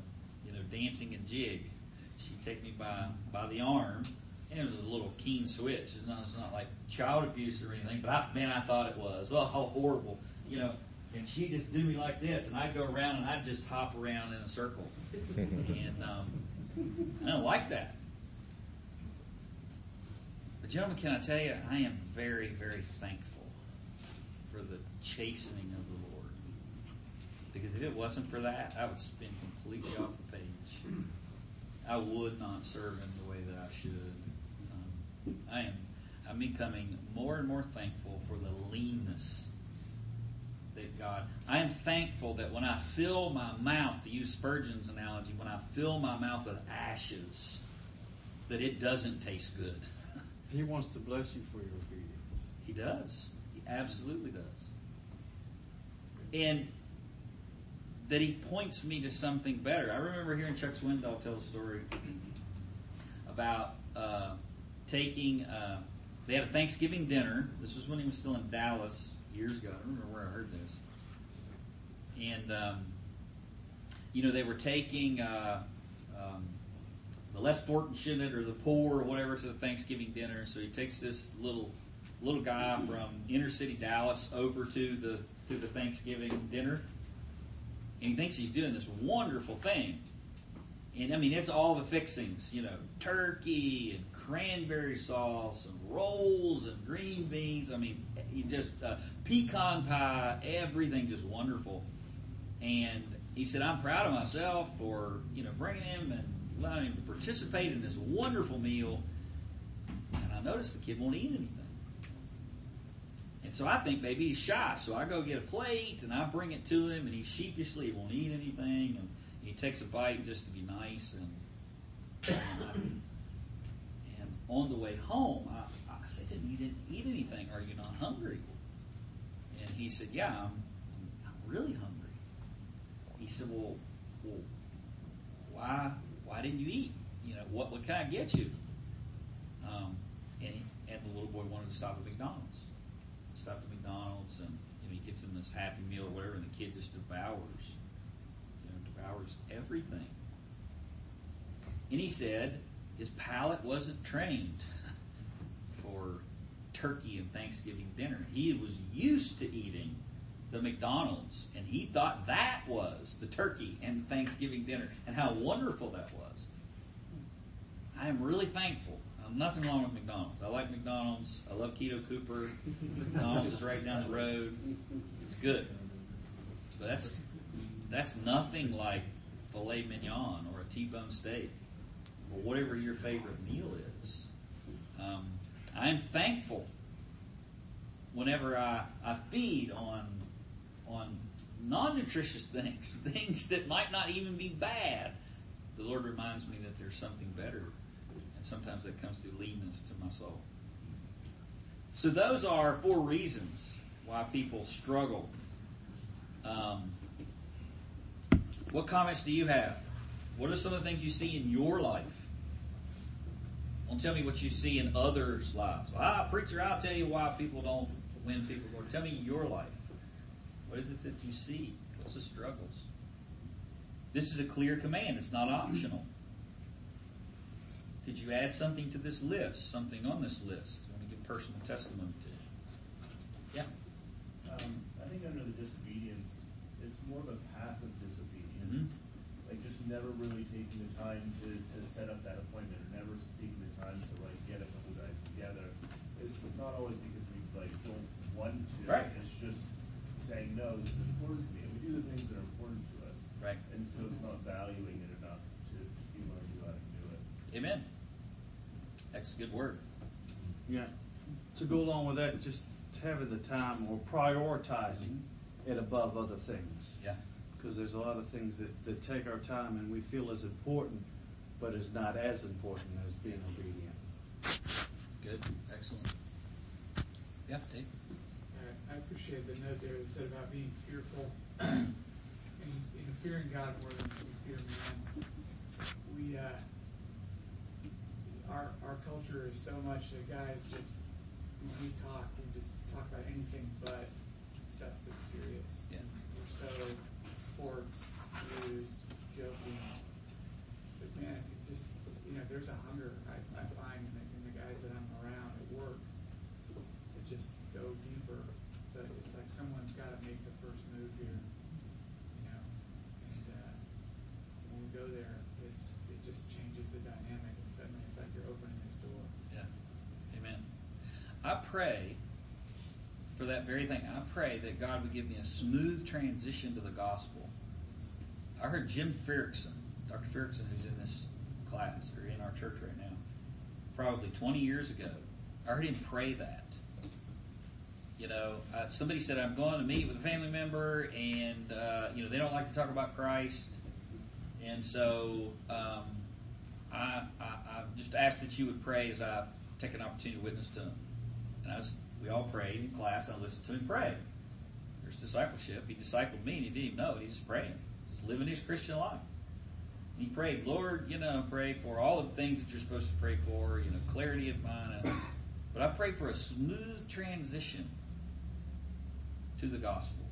you know, dancing a jig. She'd take me by by the arm and it was a little keen switch. It's not, it's not like child abuse or anything, but I, man, I thought it was. Oh, how horrible. You know, and she'd just do me like this, and I'd go around and I'd just hop around in a circle. [laughs] and um, I don't like that. But, gentlemen, can I tell you, I am very, very thankful for the chastening of the Lord. Because if it wasn't for that, I would spin completely off the page. I would not serve Him the way that I should. I am I'm becoming more and more thankful for the leanness that God. I am thankful that when I fill my mouth, to use Spurgeon's analogy, when I fill my mouth with ashes, that it doesn't taste good. [laughs] He wants to bless you for your obedience. He does. He absolutely does. And that he points me to something better. I remember hearing Chuck Swindoll tell a story about uh, taking. Uh, they had a Thanksgiving dinner. This was when he was still in Dallas years ago. I don't remember where I heard this. And um, you know they were taking uh, um, the less fortunate or the poor or whatever to the Thanksgiving dinner. So he takes this little little guy from inner city Dallas over to the to the Thanksgiving dinner, and he thinks he's doing this wonderful thing. And I mean, it's all the fixings, you know, turkey and cranberry sauce and rolls and green beans. I mean, he just uh, pecan pie, everything just wonderful. And he said, "I'm proud of myself for you know bringing him and allowing him to participate in this wonderful meal." And I noticed the kid won't eat anything. And so I think maybe he's shy. So I go get a plate and I bring it to him, and he sheepishly won't eat anything. And he takes a bite just to be nice. And, and, and on the way home, I, Him, You didn't eat anything. Are you not hungry? And he said, Yeah, I'm, I'm really hungry. He said, Well, well why, why didn't you eat? You know, what, what can I get you? Um, and, he, and the little boy wanted to stop at McDonald's stop at McDonald's and you know, he gets him this Happy Meal or whatever, and the kid just devours, you know, devours everything. And he said his palate wasn't trained [laughs] for turkey and Thanksgiving dinner. He was used to eating the McDonald's, and he thought that was the turkey and Thanksgiving dinner, and how wonderful that was. I am really thankful nothing wrong with McDonald's. I like McDonald's. I love Keto Cooper. McDonald's is right down the road. It's good. But that's that's nothing like filet mignon or a T-bone steak or whatever your favorite meal is. Um, I'm thankful whenever I, I feed on on non-nutritious things, [laughs] things that might not even be bad. The Lord reminds me that there's something better and sometimes that comes through leanness to my soul. So those are four reasons why people struggle. Um, what comments do you have? What are some of the things you see in your life? Don't tell me what you see in others' lives. Ah, preacher, I'll tell you why people don't win people. Or tell me your life. What is it that you see? What's the struggles? This is a clear command. It's not optional. Could you add something to this list? Something on this list? You want to give personal testimony to? Yeah. Um, I think under the disobedience, it's more of a passive disobedience. Mm-hmm. Like just never really taking the time to, to set up that appointment, or never taking the time to like get a couple guys together. It's not always because we like don't want to. Right. It's just saying no. This is important to me. And we do the things that are important to us. Right. And so it's not valuing it enough to, to be willing to go out and do it. Amen. That's a good word. Yeah. To go along with that, just having the time or prioritizing mm-hmm. it above other things. Yeah. Because there's a lot of things that, that take our time and we feel is important, but is not as important as being obedient. Good. Excellent. Yeah, Dave. I appreciate the note there that said about being fearful [clears throat] and, and fearing God more than we fear man. We, uh, our our culture is so much that guys just we talk, we just talk about anything but stuff that's serious. Yeah. We're so sports, news, joking. But man, it just you know, there's a hunger I, I find in the, in the guys that I'm around at work to just go deeper. But it's like someone's got to make the first move here, you know. And uh, when we go there, it's it just changes the dynamic, and suddenly it's like you're opening this door. Yeah. Amen. I pray for that very thing. I pray that God would give me a smooth transition to the gospel. I heard Jim Ferrickson, Dr. Ferrickson, who's in this class or in our church right now, probably 20 years ago. I heard him pray that. You know, uh, somebody said, I'm going to meet with a family member, and, uh, you know, they don't like to talk about Christ. And so um, I, I, I've just ask that you would pray as I take an opportunity to witness to them. And as we all prayed in class, and I listened to him pray. There's discipleship. He discipled me and he didn't even know it. He's just praying, just living his Christian life. And he prayed, Lord, you know, pray for all the things that you're supposed to pray for, you know, clarity of mind. [coughs] But I pray for a smooth transition to the gospel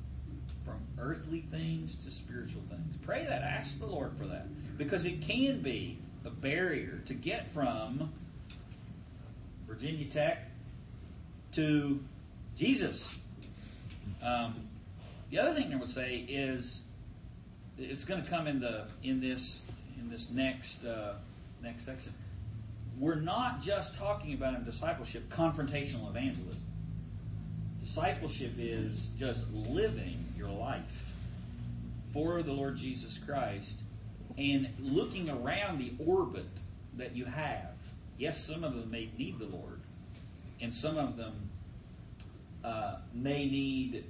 from earthly things to spiritual things. Pray that. Ask the Lord for that. Because it can be a barrier to get from Virginia Tech to Jesus. Um, the other thing I would say is it's going to come in the in this in this next uh, next section. We're not just talking about in discipleship confrontational evangelism. Discipleship is just living your life for the Lord Jesus Christ and looking around the orbit that you have. Yes, some of them may need the Lord, and some of them uh, may need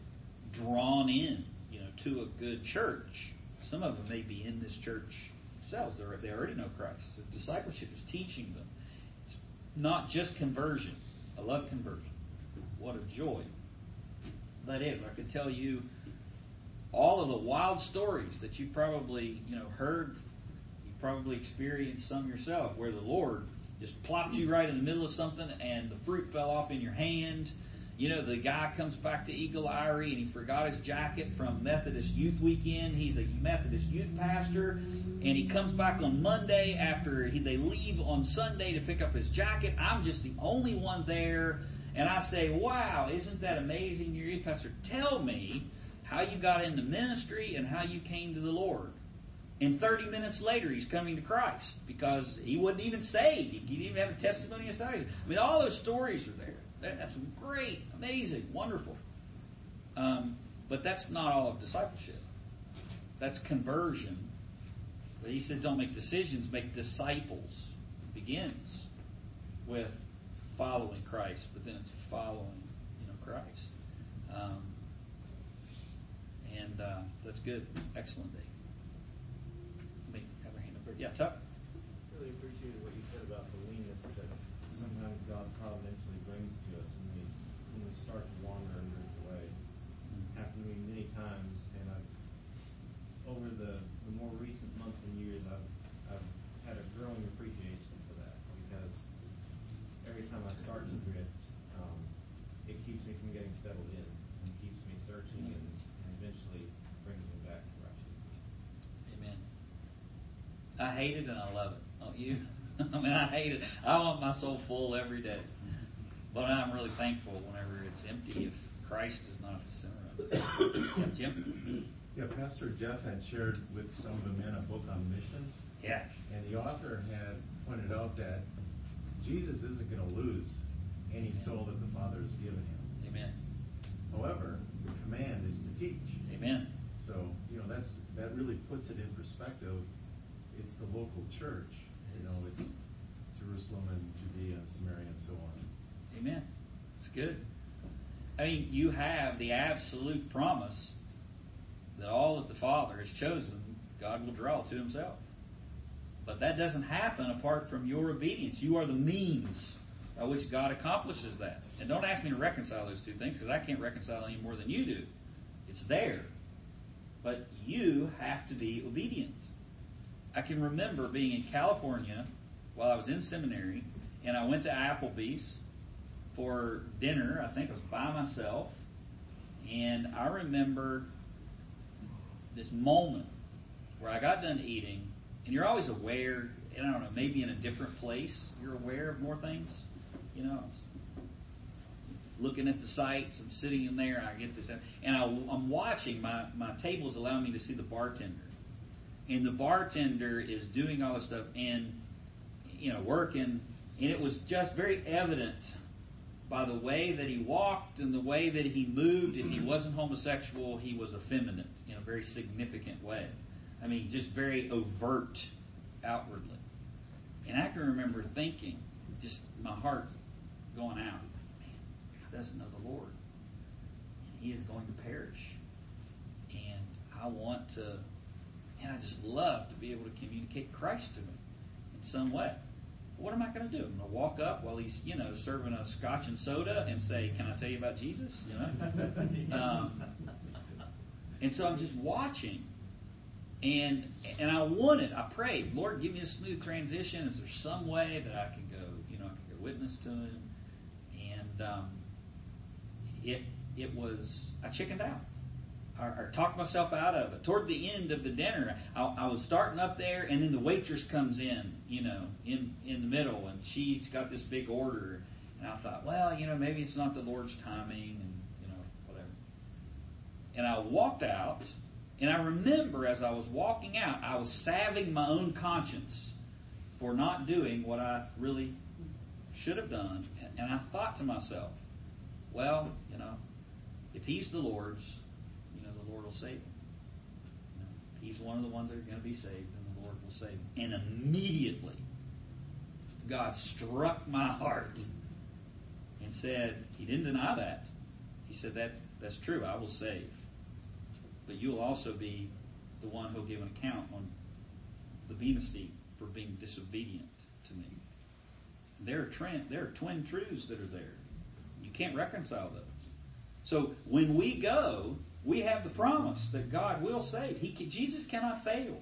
drawn in, you know, to a good church. Some of them may be in this church themselves; They're, they already know Christ. So discipleship is teaching them. It's not just conversion. I love conversion. What a joy that is. I could tell you all of the wild stories that you probably, you know, heard. You probably experienced some yourself, where the Lord just plopped you right in the middle of something, and the fruit fell off in your hand. You know, the guy comes back to Eagle Eyrie and he forgot his jacket from Methodist Youth Weekend. He's a Methodist youth pastor, and he comes back on Monday after he, they leave on Sunday to pick up his jacket. I'm just the only one there, and I say, "Wow, isn't that amazing, your youth pastor? Tell me how you got into ministry and how you came to the Lord." And 30 minutes later, he's coming to Christ because he wasn't even saved. He didn't even have a testimony of salvation. I mean, all those stories are there. That, that's great, amazing, wonderful. Um, but that's not all of discipleship. That's conversion. But he says, don't make decisions, make disciples. It begins with following Christ, but then it's following, you know, Christ. Um, and uh, that's good. Excellent, day. Let me have a hand there. Yeah, Tuck. really appreciated what you said about the leanness that sometimes God providentially brings to us when we when we start to wander and drift away. It's happened to me many times, and I've over the, the more recent months and years, I've I've had a growing appreciation for that because every time I start to drift, um, it keeps me from getting settled in and keeps me searching and, and eventually brings me back to where I should be. Amen. I hate it and I love it. Don't you? [laughs] I mean, I hate it. I want my soul full every day. But I'm really thankful whenever it's empty if Christ is not at the center of it. Yeah, Jim? Yeah, Pastor Jeff had shared with some of the men a book on missions, Yeah. and the author had pointed out that Jesus isn't going to lose any soul that the Father has given him. Amen. However, the command is to teach. Amen. So, you know, that's that really puts it in perspective. It's the local church. You know, it's Jerusalem and Judea and Samaria and so on. Amen. It's good. I mean, you have the absolute promise that all that the Father has chosen, God will draw to Himself. But that doesn't happen apart from your obedience. You are the means by which God accomplishes that. And don't ask me to reconcile those two things because I can't reconcile any more than you do. It's there. But you have to be obedient. I can remember being in California while I was in seminary, and I went to Applebee's for dinner. I think I was by myself. And I remember this moment where I got done eating, and you're always aware, and I don't know, maybe in a different place, you're aware of more things. You know, looking at the sights, I'm sitting in there, and I get this, and I, I'm watching, my, my table's allowing me to see the bartender. And the bartender is doing all this stuff and, you know, working, and it was just very evident by the way that he walked and the way that he moved, if he wasn't homosexual, he was effeminate in a very significant way. I mean, just very overt outwardly. And I can remember thinking, just my heart going out, man, God doesn't know the Lord. And he is going to perish. And I want to, and I just love to be able to communicate Christ to him in some way. What am I going to do? I'm going to walk up while he's, you know, serving a scotch and soda and say, "Can I tell you about Jesus?" You know. [laughs] um, and so I'm just watching, and and I wanted, I prayed, Lord, give me a smooth transition. Is there some way that I can go, you know, I can go witness to him? And um, it it was I chickened out. I, I talked myself out of it. Toward the end of the dinner, I, I was starting up there, and then the waitress comes in, you know, in in the middle, and she's got this big order, and I thought, well, you know, maybe it's not the Lord's timing, and you know, whatever. And I walked out, and I remember as I was walking out, I was salving my own conscience for not doing what I really should have done, and, I thought to myself, well, you know, if He's the Lord's, Lord will save him. You know, he's one of the ones that are going to be saved, and the Lord will save him. And immediately, God struck my heart and said, He didn't deny that. He said, that, That's true, I will save. But you'll also be the one who'll give an account on the Bema seat for being disobedient to me. There are, trend, there are twin truths that are there. You can't reconcile those. So when we go, we have the promise that God will save. He can, Jesus cannot fail.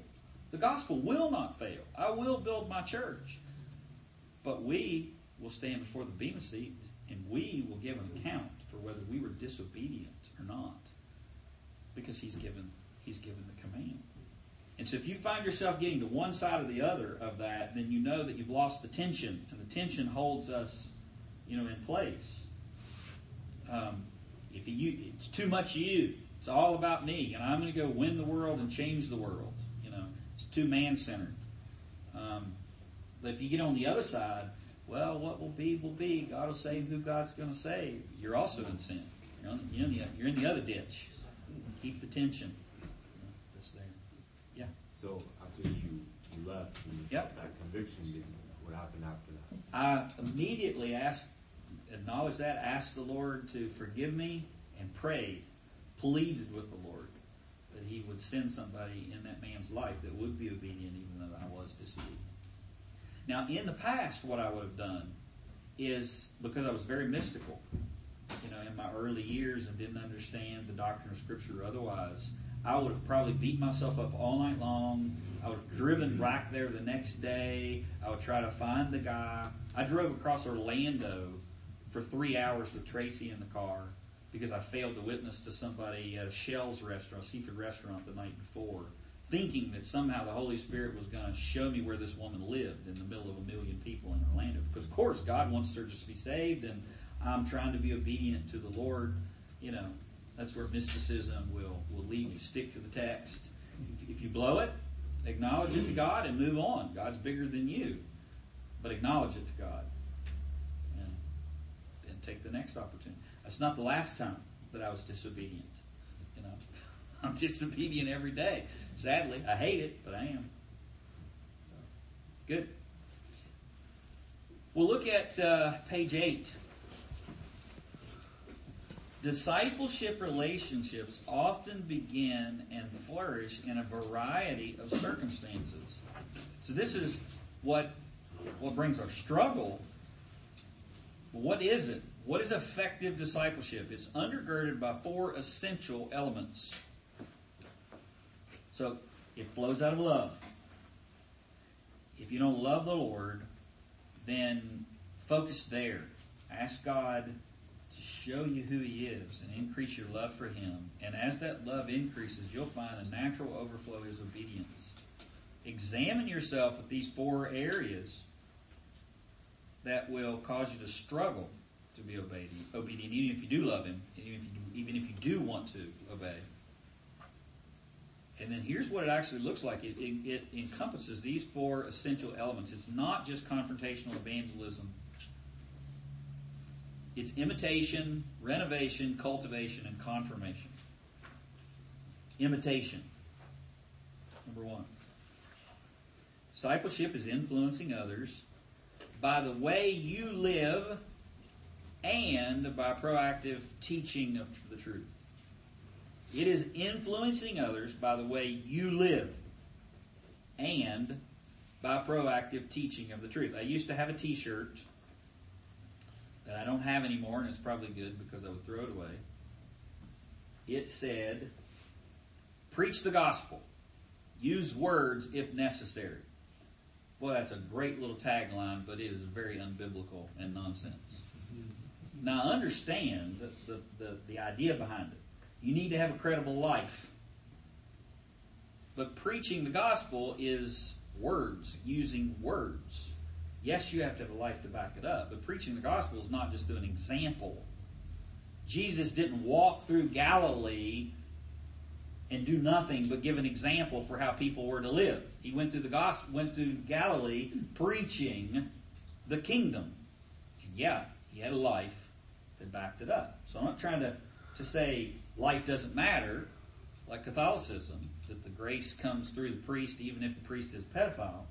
The gospel will not fail. I will build my church. But we will stand before the Bema seat and we will give an account for whether we were disobedient or not. Because he's given he's given the command. And so if you find yourself getting to one side or the other of that, then you know that you've lost the tension, and the tension holds us, you know, in place. Um, if you, it's too much you, it's all about me, and I'm going to go win the world and change the world. You know, it's too man centered. Um, but if you get on the other side, well, what will be will be. God will save who God's going to save. You're also in sin. You're, on the, you're, in, the, you're in the other ditch. Keep the tension. That's there. Yeah. So after you, you left, and Yep. that conviction, what happened after that? I immediately asked, acknowledged that, asked the Lord to forgive me, and prayed, pleaded with the Lord that He would send somebody in that man's life that would be obedient, even though I was disobedient. Now, in the past, what I would have done is because I was very mystical, you know, in my early years and didn't understand the doctrine of Scripture or otherwise, I would have probably beat myself up all night long. I would have driven back there the next day. I would try to find the guy. I drove across Orlando for three hours with Tracy in the car because I failed to witness to somebody at a Shell's restaurant, a seafood restaurant, the night before, thinking that somehow the Holy Spirit was going to show me where this woman lived in the middle of a million people in Orlando. Because, of course, God wants her just to be saved, and I'm trying to be obedient to the Lord. You know, that's where mysticism will, will lead you. Stick to the text. If, if you blow it, acknowledge it to God and move on. God's bigger than you. But acknowledge it to God. Take the next opportunity. That's not the last time that I was disobedient. You know, [laughs] I'm disobedient every day. Sadly, I hate it, but I am. So, good. We'll look at uh, page eight. Discipleship relationships often begin and flourish in a variety of circumstances. So this is what what brings our struggle. What is it? What is effective discipleship? It's undergirded by four essential elements. So it flows out of love. If you don't love the Lord, then focus there. Ask God to show you who He is and increase your love for Him. And as that love increases, you'll find a natural overflow is obedience. Examine yourself with these four areas that will cause you to struggle to be obedient, obedient even if you do love Him, even if you, even if you do want to obey. And then here's what it actually looks like. It, it, it encompasses these four essential elements. It's not just confrontational evangelism. It's imitation, renovation, cultivation, and confirmation. Imitation. Number one. Discipleship is influencing others by the way you live and by proactive teaching of the truth. It is influencing others by the way you live and by proactive teaching of the truth. I used to have a T-shirt that I don't have anymore, and it's probably good because I would throw it away. It said, "Preach the gospel. Use words if necessary." Well, that's a great little tagline, but it is very unbiblical and nonsense. Now, understand the, the, the, the idea behind it. You need to have a credible life. But preaching the gospel is words, using words. Yes, you have to have a life to back it up, but preaching the gospel is not just an example. Jesus didn't walk through Galilee and do nothing but give an example for how people were to live. He went through the gospel, went through Galilee preaching the kingdom. And yeah, he had a life that backed it up. So I'm not trying to, to say life doesn't matter, like Catholicism, that the grace comes through the priest even if the priest is a pedophile.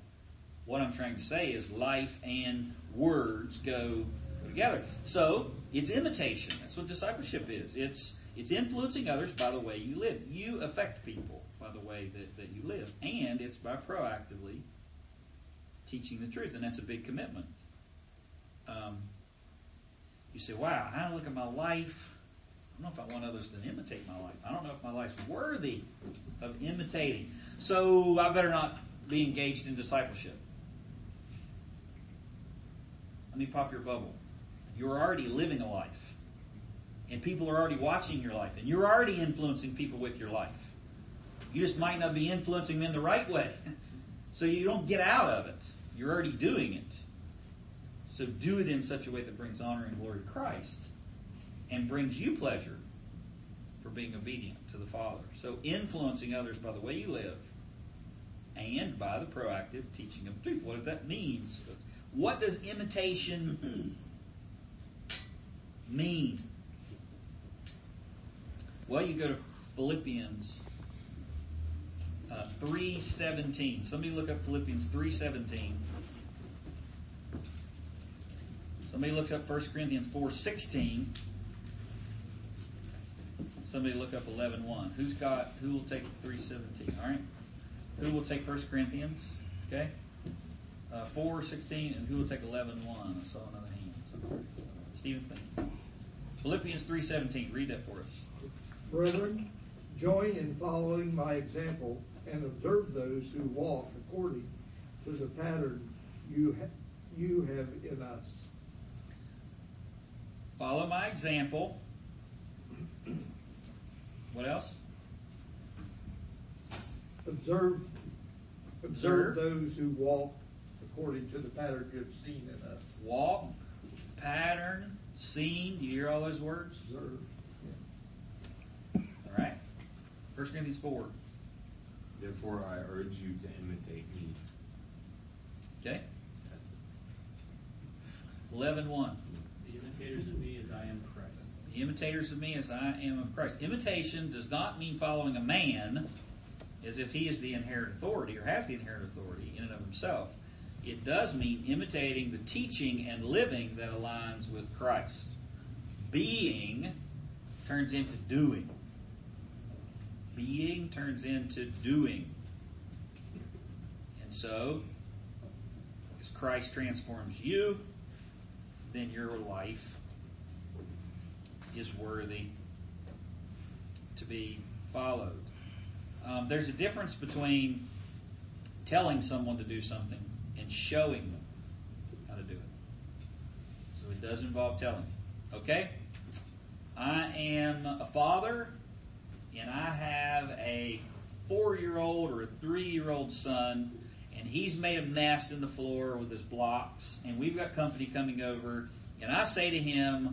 What I'm trying to say is life and words go together. So it's imitation. That's what discipleship is. It's it's influencing others by the way you live. You affect people by the way that, that you live. And it's by proactively teaching the truth. And that's a big commitment. Um, you say, wow, I look at my life. I don't know if I want others to imitate my life. I don't know if my life's worthy of imitating. So I better not be engaged in discipleship. Let me pop your bubble. You're already living a life. And people are already watching your life. And you're already influencing people with your life. You just might not be influencing them the right way. [laughs] So you don't get out of it. You're already doing it. So do it in such a way that brings honor and glory to Christ and brings you pleasure for being obedient to the Father. So influencing others by the way you live and by the proactive teaching of the truth. What does that mean? What does imitation mean? Well, you go to Philippians uh, 3.17. Somebody look up Philippians 3.17. Somebody look up 1 Corinthians 4.16. Somebody look up 11.1. Who's got, who will take 3.17? All right. Who will take 1 Corinthians? Okay. Uh, 4.16 and who will take 11.1? I saw another hand. somewhere. Stephen. Philippians 3.17. Read that for us. Brethren, join in following my example and observe those who walk according to the pattern you ha- you have in us. Follow my example. What else? Observe Observe. observe those who walk according to the pattern you have seen in us. Walk, pattern, seen. Do you hear all those words? Observe. All right. First Corinthians 4. Therefore, I urge you to imitate me. Okay. 11 1. The imitators of me as I am Christ. Imitators of me as I am of Christ. Imitation does not mean following a man as if he is the inherent authority or has the inherent authority in and of himself. It does mean imitating the teaching and living that aligns with Christ. Being turns into doing. Being turns into doing. And so, as Christ transforms you, then your life is worthy to be followed. Um, there's a difference between telling someone to do something and showing them how to do it. So it does involve telling. Okay? I am a father and I have a four year old or a three year old son and he's made a mess in the floor with his blocks. And we've got company coming over. And I say to him,